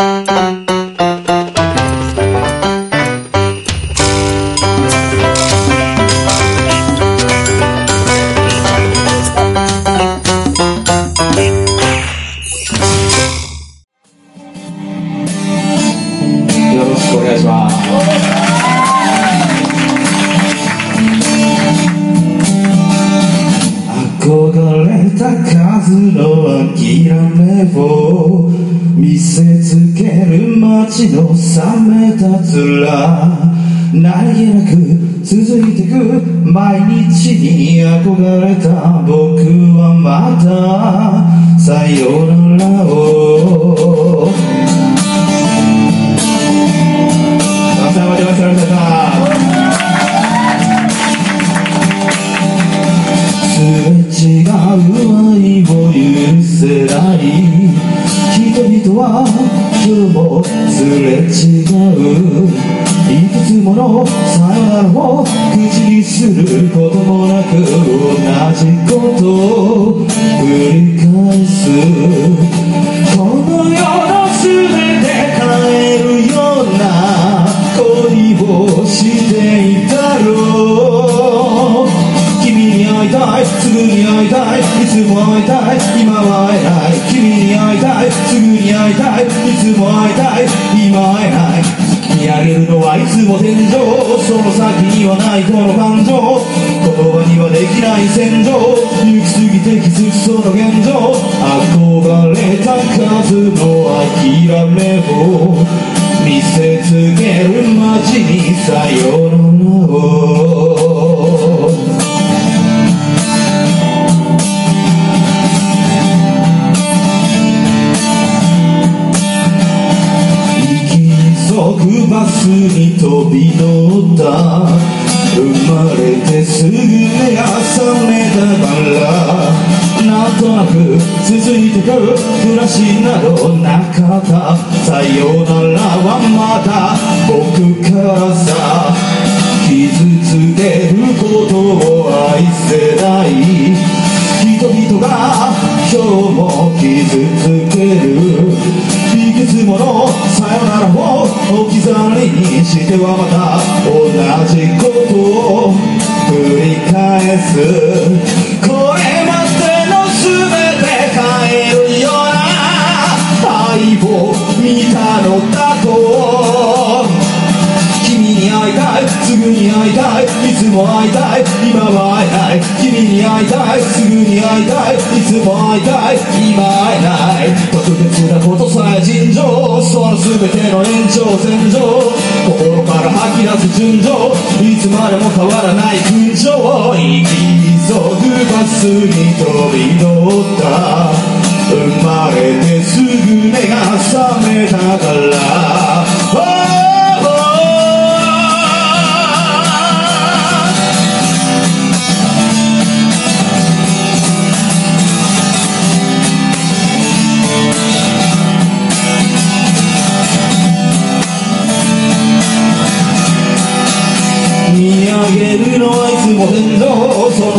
よたい今会えない見上げるのはいつも天井その先にはないこの感情言葉にはできない戦場行き過ぎて気づくその現状憧れた数の諦めを見せつける街にさよならを。スに飛び乗った生まれてすぐ目が覚めたからなんとなく続いてく暮らしなどなかった。さよならはまた僕からさ。傷つけることを愛せない。人々が今日も傷つける。いくつものさよならを置き去りにしてはまた同じことを繰り返す。これまでの全て変えるような愛を見たのだ。い。すぐに会いたい。いつも会いたい。今は会えない。君に会いたい。すぐに会いたい。いつも会いたい。今会えない。特別なことさえ尋常。その全ての延長線上。心から吐き出す純情。いつまでも変わらない群青生き急ぐバスに飛び乗った。生まれてすぐ目が覚めたから、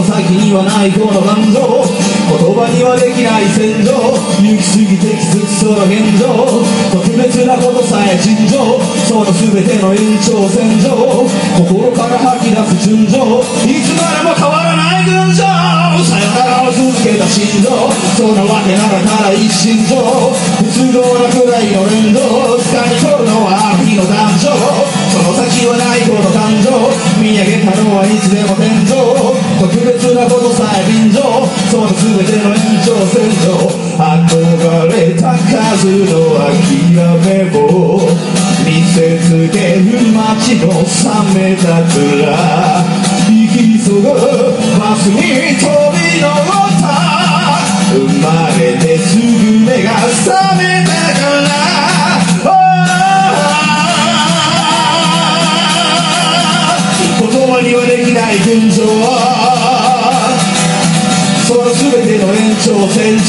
先にはないこの感情言葉にはできない戦場。行き過ぎて気づくその現状特別なことさえ尋常その全ての延長線上。心から吐き出す純情いつまでも変わらない群青ならを続けた心臓そんなわけならただ一心情不都合なくらいの連動。掴み取るのはあの日の誕生その先はないこの感情見上げたのはいつでも天井特別なことさえ便乗その全ての延長線上憧れた数の諦めを見せつける街の冷めた面生き急ぐバスに飛び乗った生まれてすぐ目が覚めたから言葉にはできない群青その全ての延長線上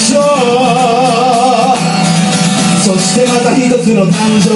そしてまた一つの誕生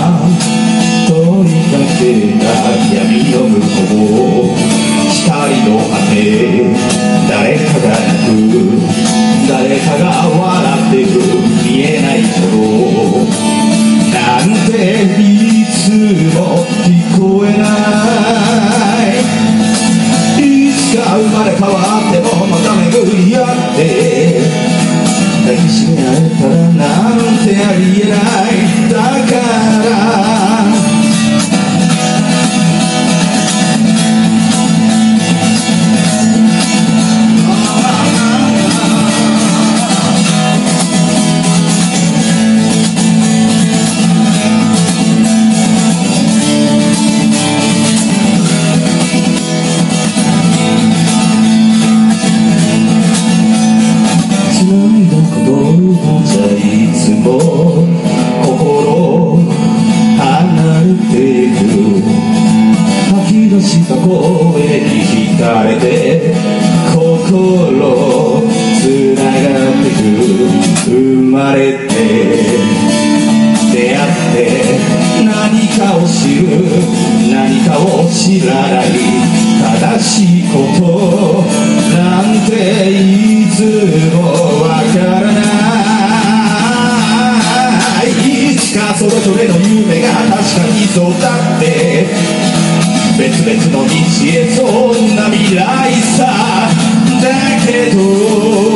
Amen. れぞれの夢が確かにそうだって。別々の道へそんな未来さ。だけど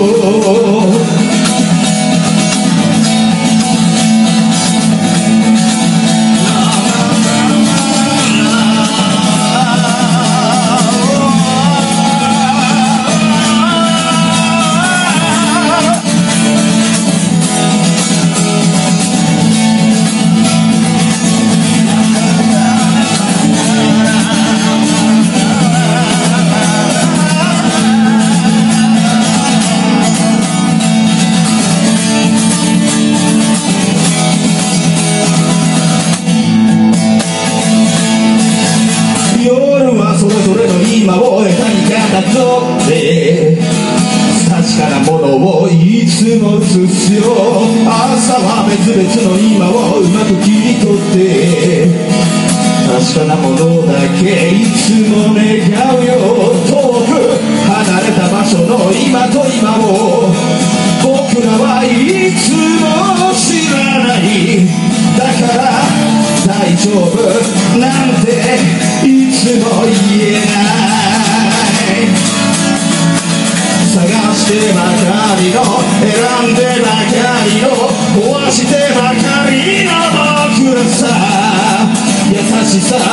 She said,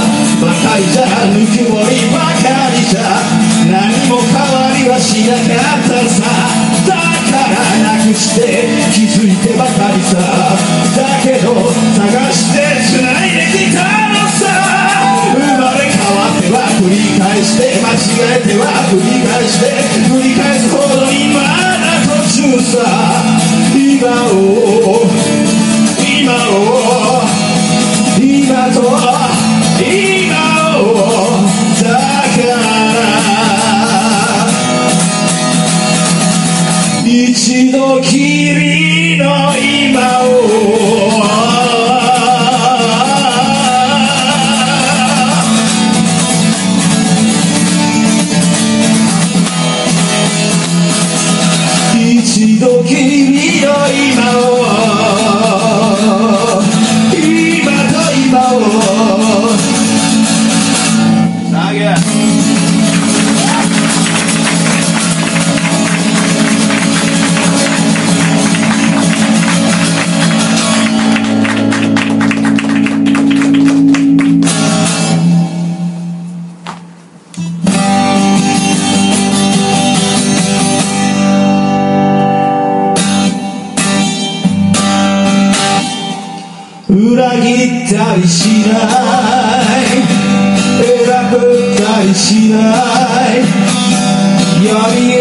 やりしない。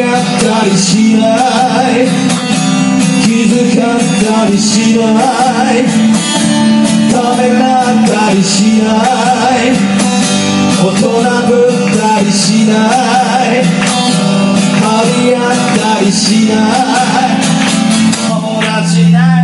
合ったりしない。気遣ったりしない。ためらったりしない。大人ぶったりしない。張り合ったりしない。友達な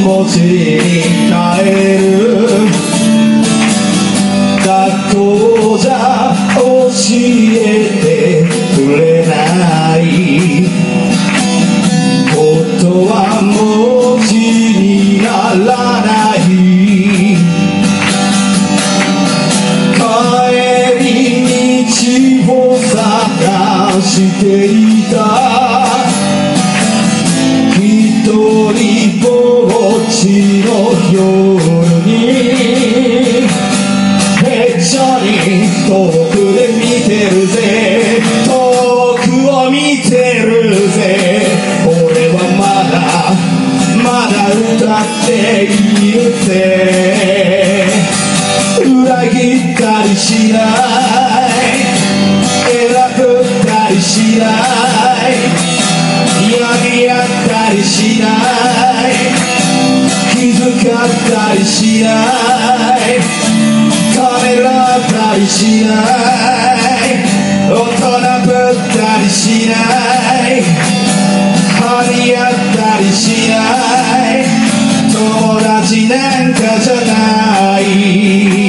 持ちにえるしない。嫌にあったりしない。気遣ったりしない。ためらったりしない。大人ぶったりしない。張り合ったりしない。友達なんかじゃない。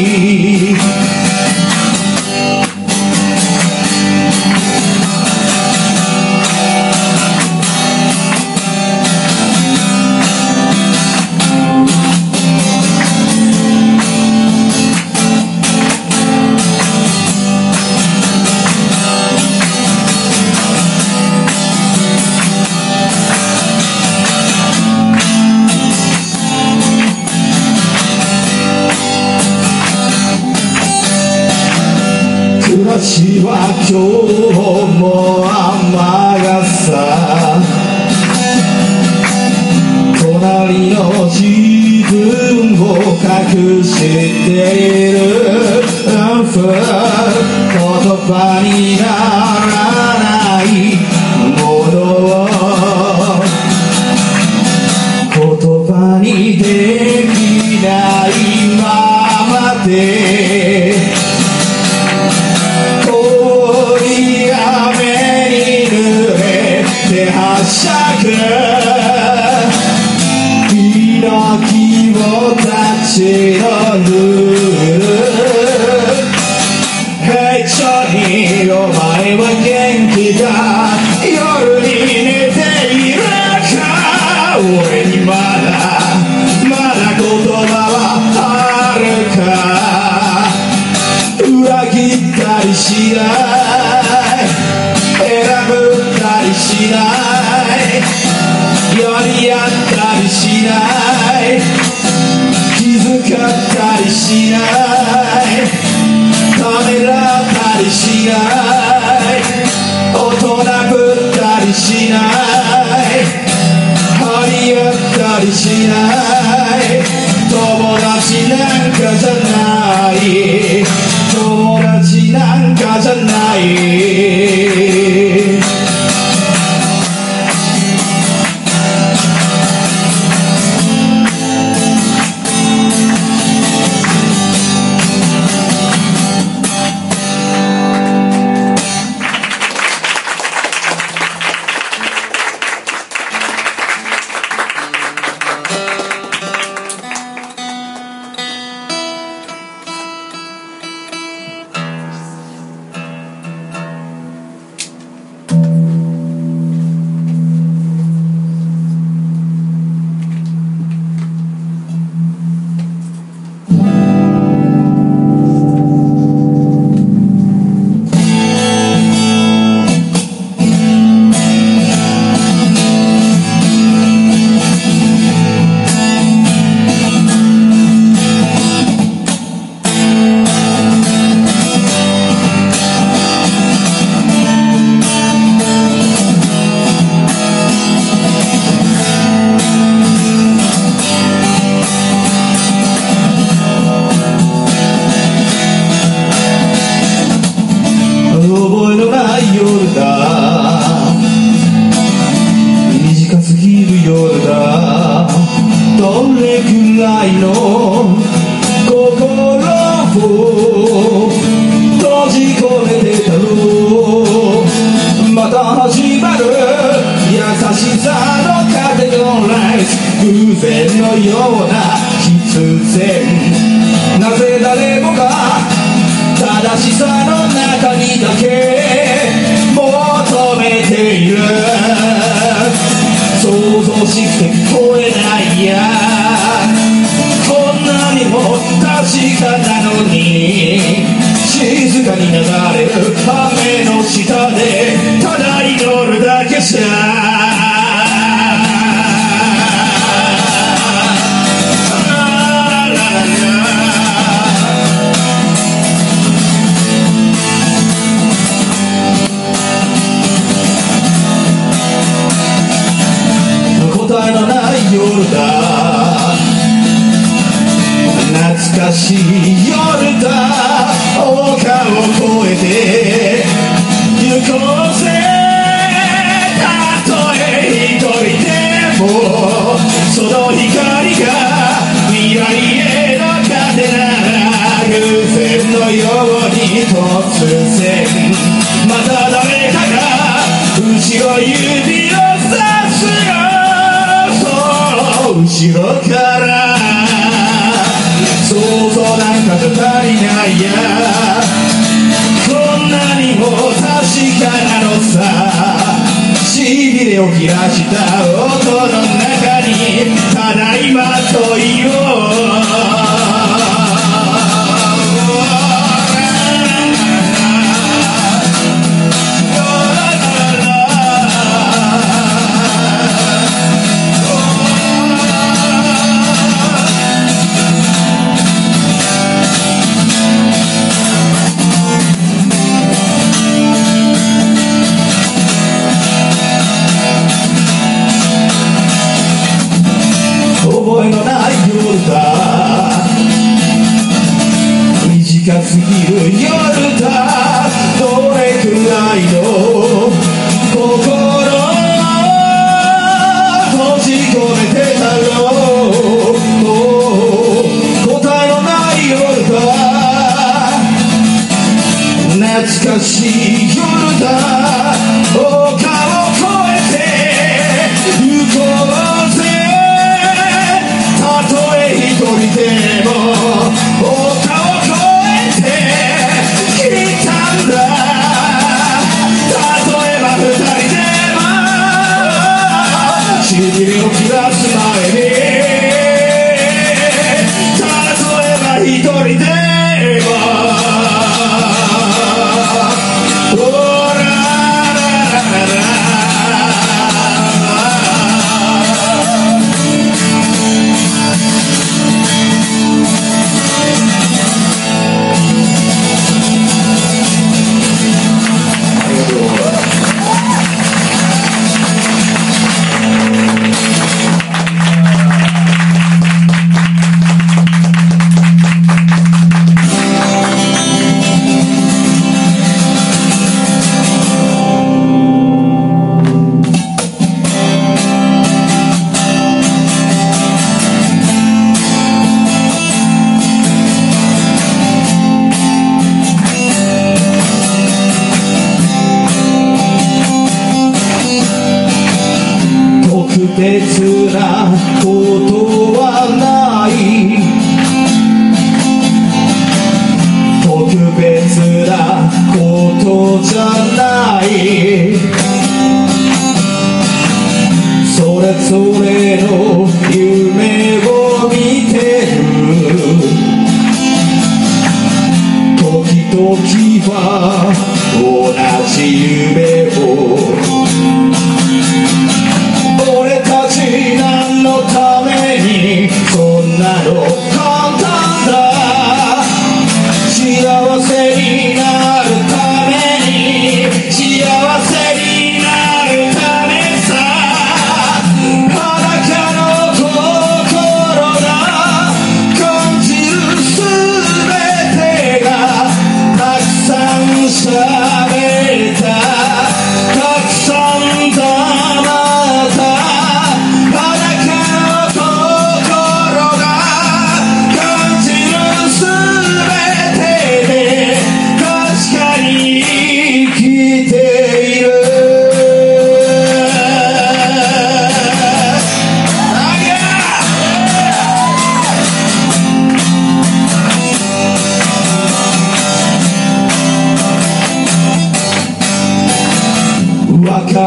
Yeah. 近すぎる。よ特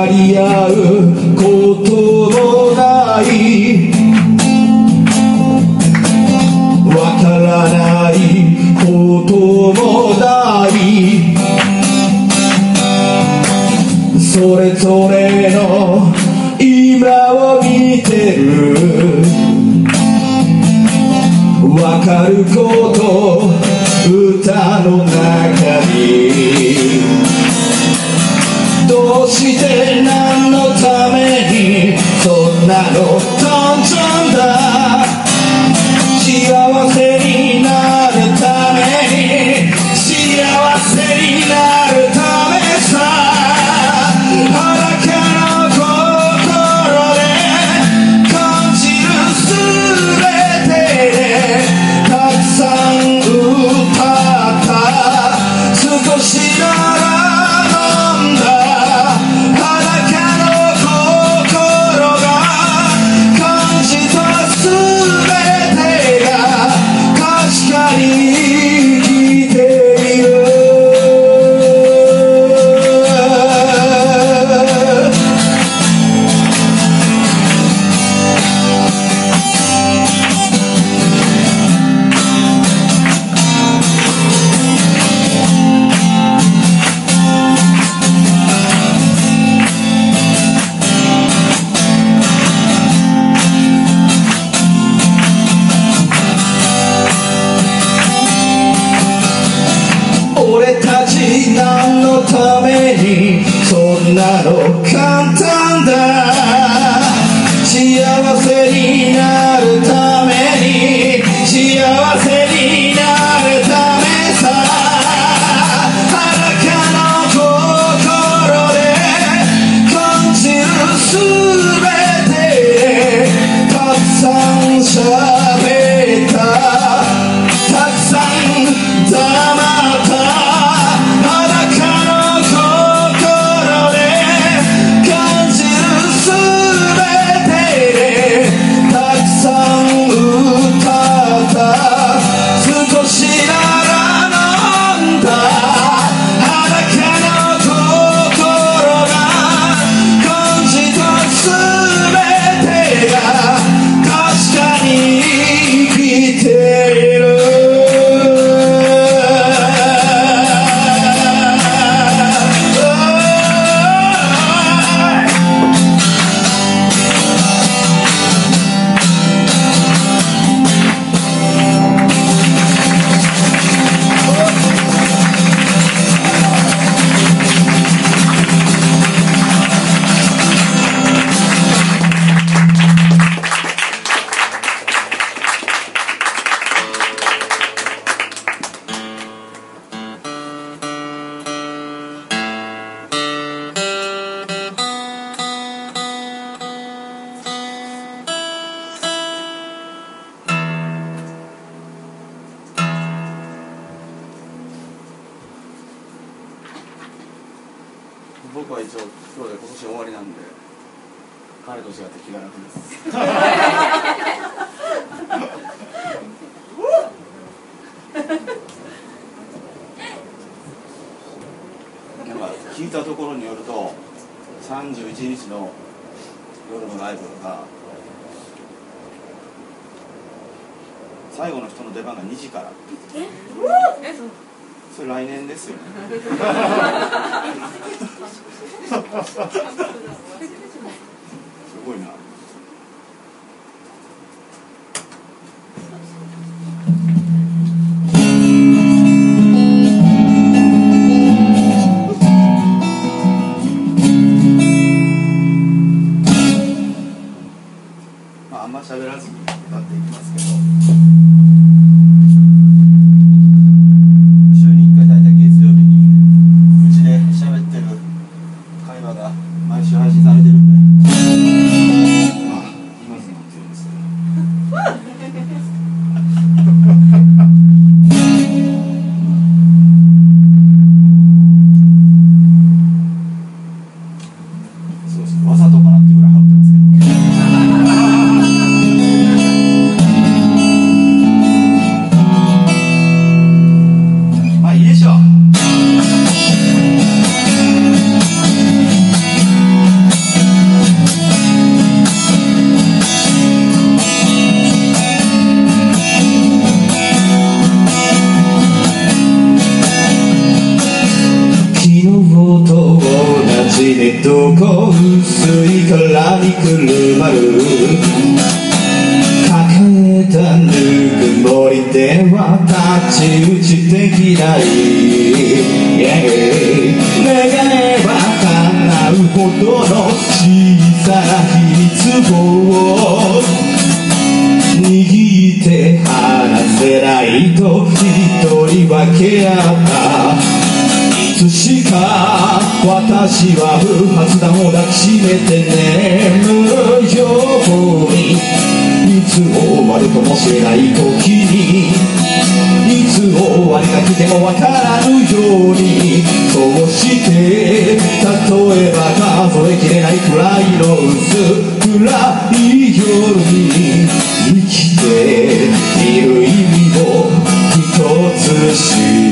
り合うそらぬようにそうして例えば数えきれないくらいの薄暗い夜に生きている意味を一つ知る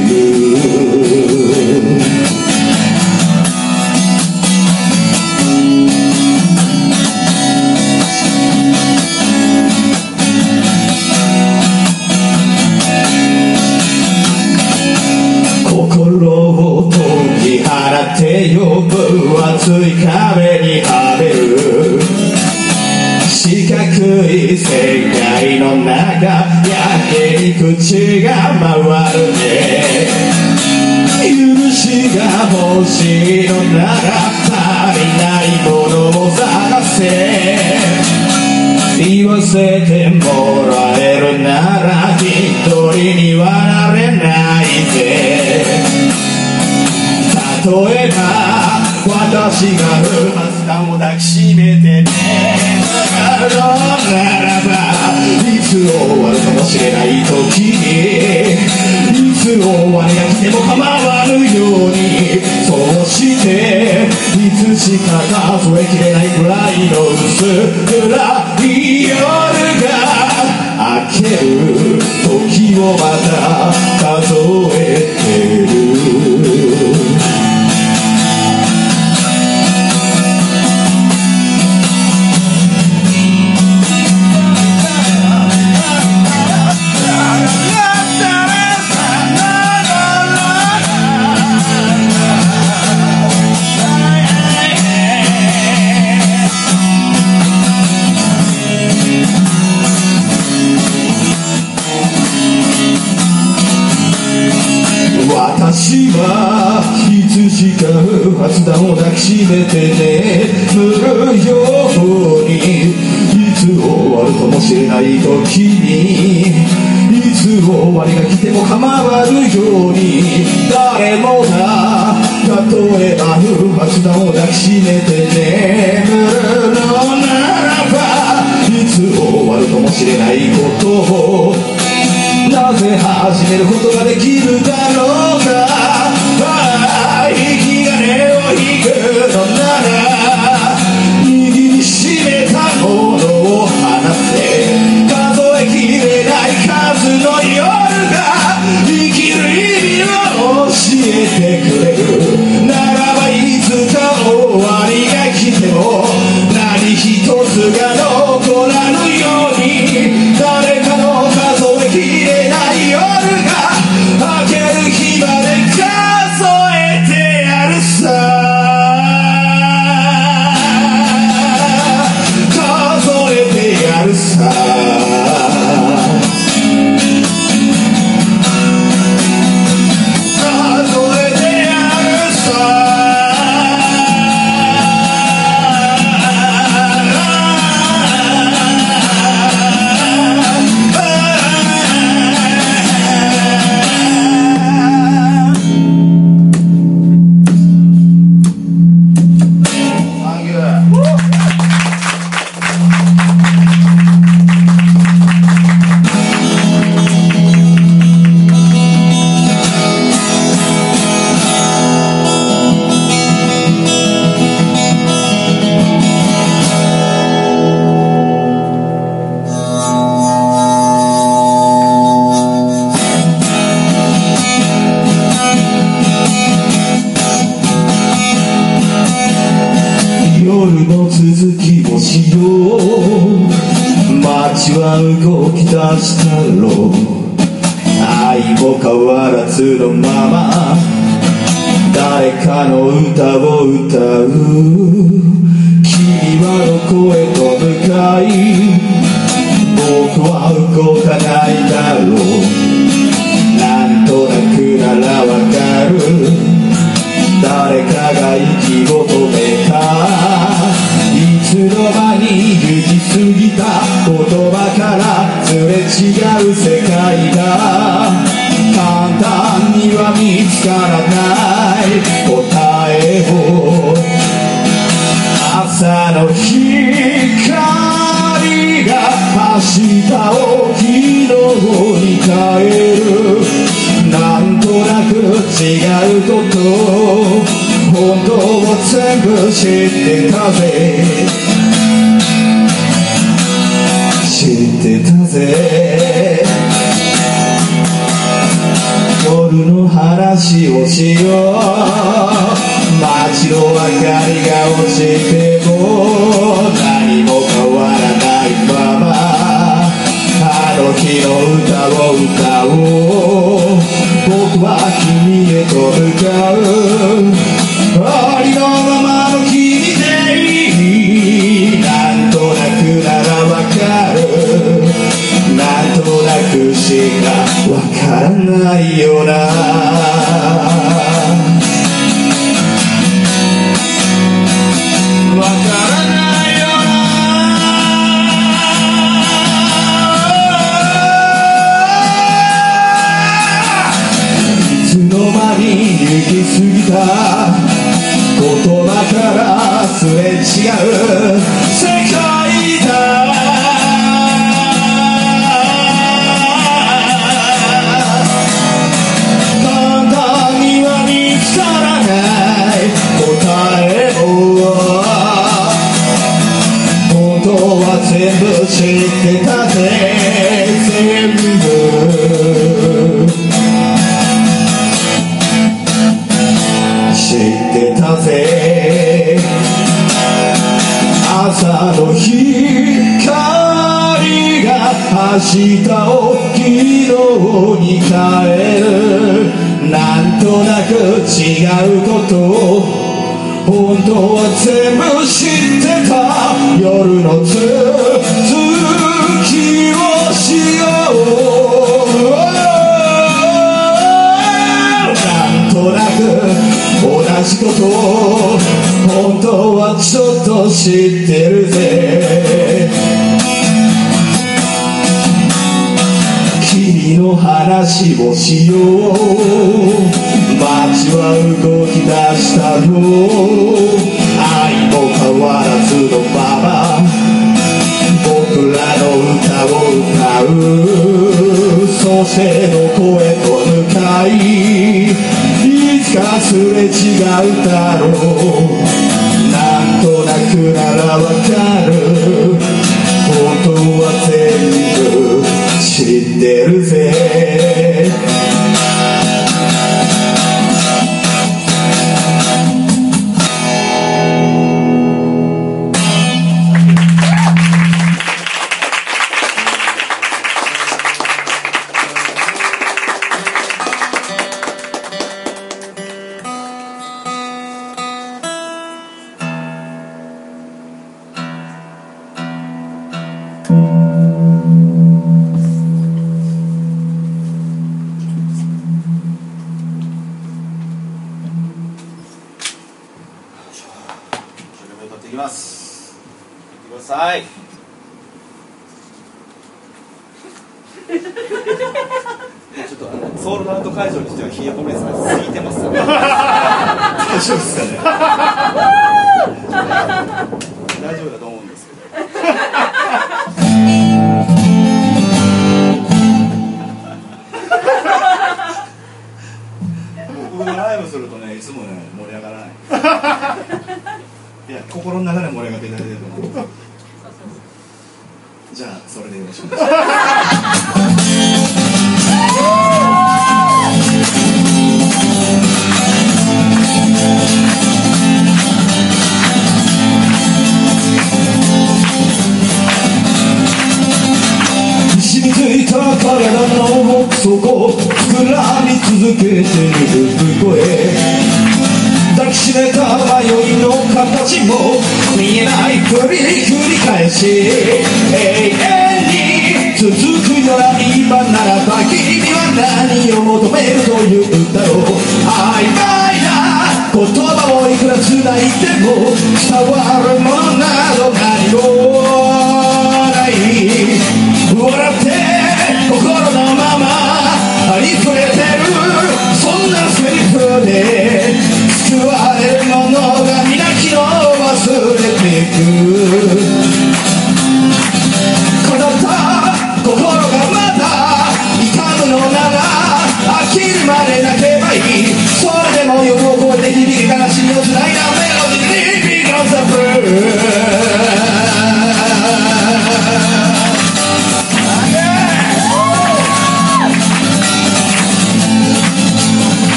やけに口が回るね許しが欲しいのなら足りないものを探せ。言わせてもらえるなら一人にはなれないぜ。例えば私がを我がしても構わぬようにそうしていつしか数えきれないくらいの薄暗い夜が明ける時をまた数えからない答えを朝の光が明日を昨日に変えるなんとなく違うこと本当を全部知ってたぜ話をしよう街の明かりが落ちても何も変わらないままあの日の歌を歌おう僕は君へと向かうありのままの君でいい。なんとなくならわかる。なんとなくしかわからないよな。わからないよな。いつの間に行き過ぎた。言葉からすれ違う。日に変えるなんとなく違うこと本当は全部知ってた夜の続きをしようなんとなく同じこと本当はちょっと知ってるぜの話をしよう街は動き出したの愛も変わらずのまま僕らの歌を歌う。そしてどこへと向かいいつかすれ違うだろう。なんとなくならわかる。の奥底膨らみ続けてる声抱きしめた迷いの形も見えないくぶり繰り返し。永遠に続くような今ならば君は何を求めるというんだろう曖昧な言葉をいくら繋いでも伝わるものなど何も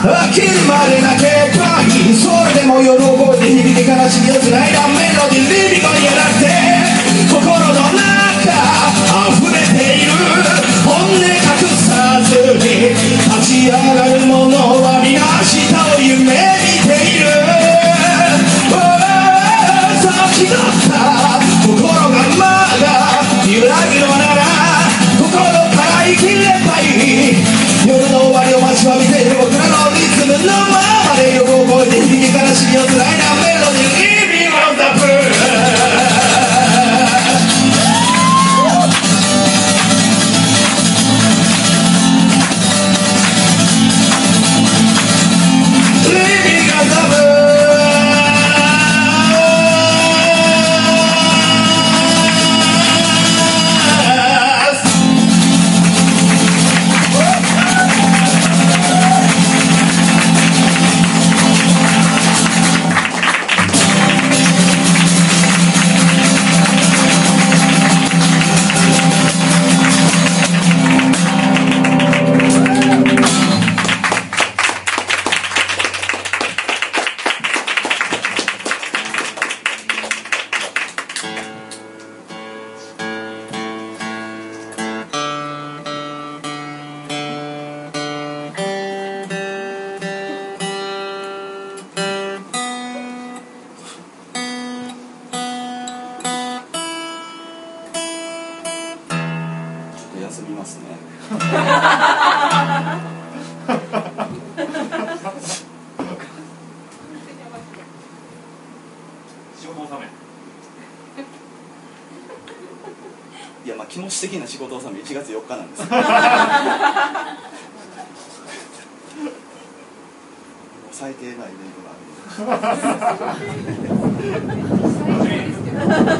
飽きるまで泣ければいいそれでも夜を越えて響き悲しみをつないだメロディーリビコにやらって心の中溢れている。本音隠さずに立ち上がる者は皆明日を夢見ている先だった心がまだ揺らぐのなら心から生きればいいのリズムのままで夜を越え的な仕事め1月4日なんです。最低なイベントがある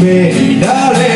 me daré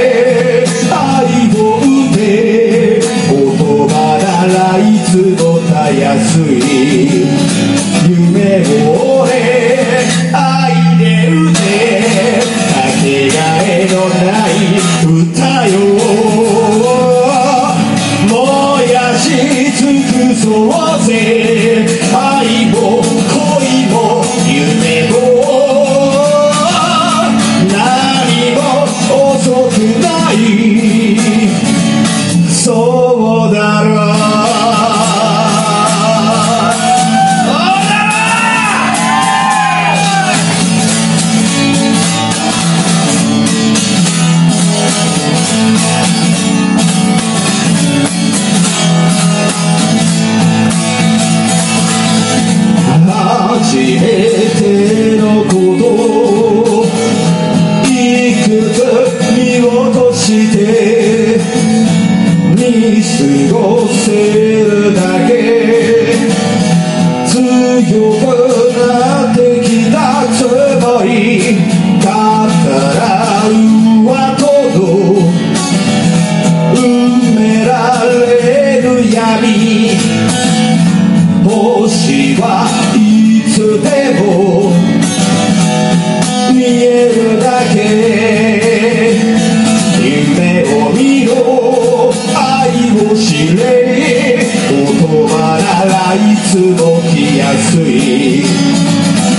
いつも来やすい。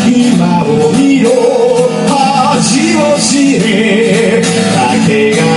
今を見ろ恥を知れ。竹けが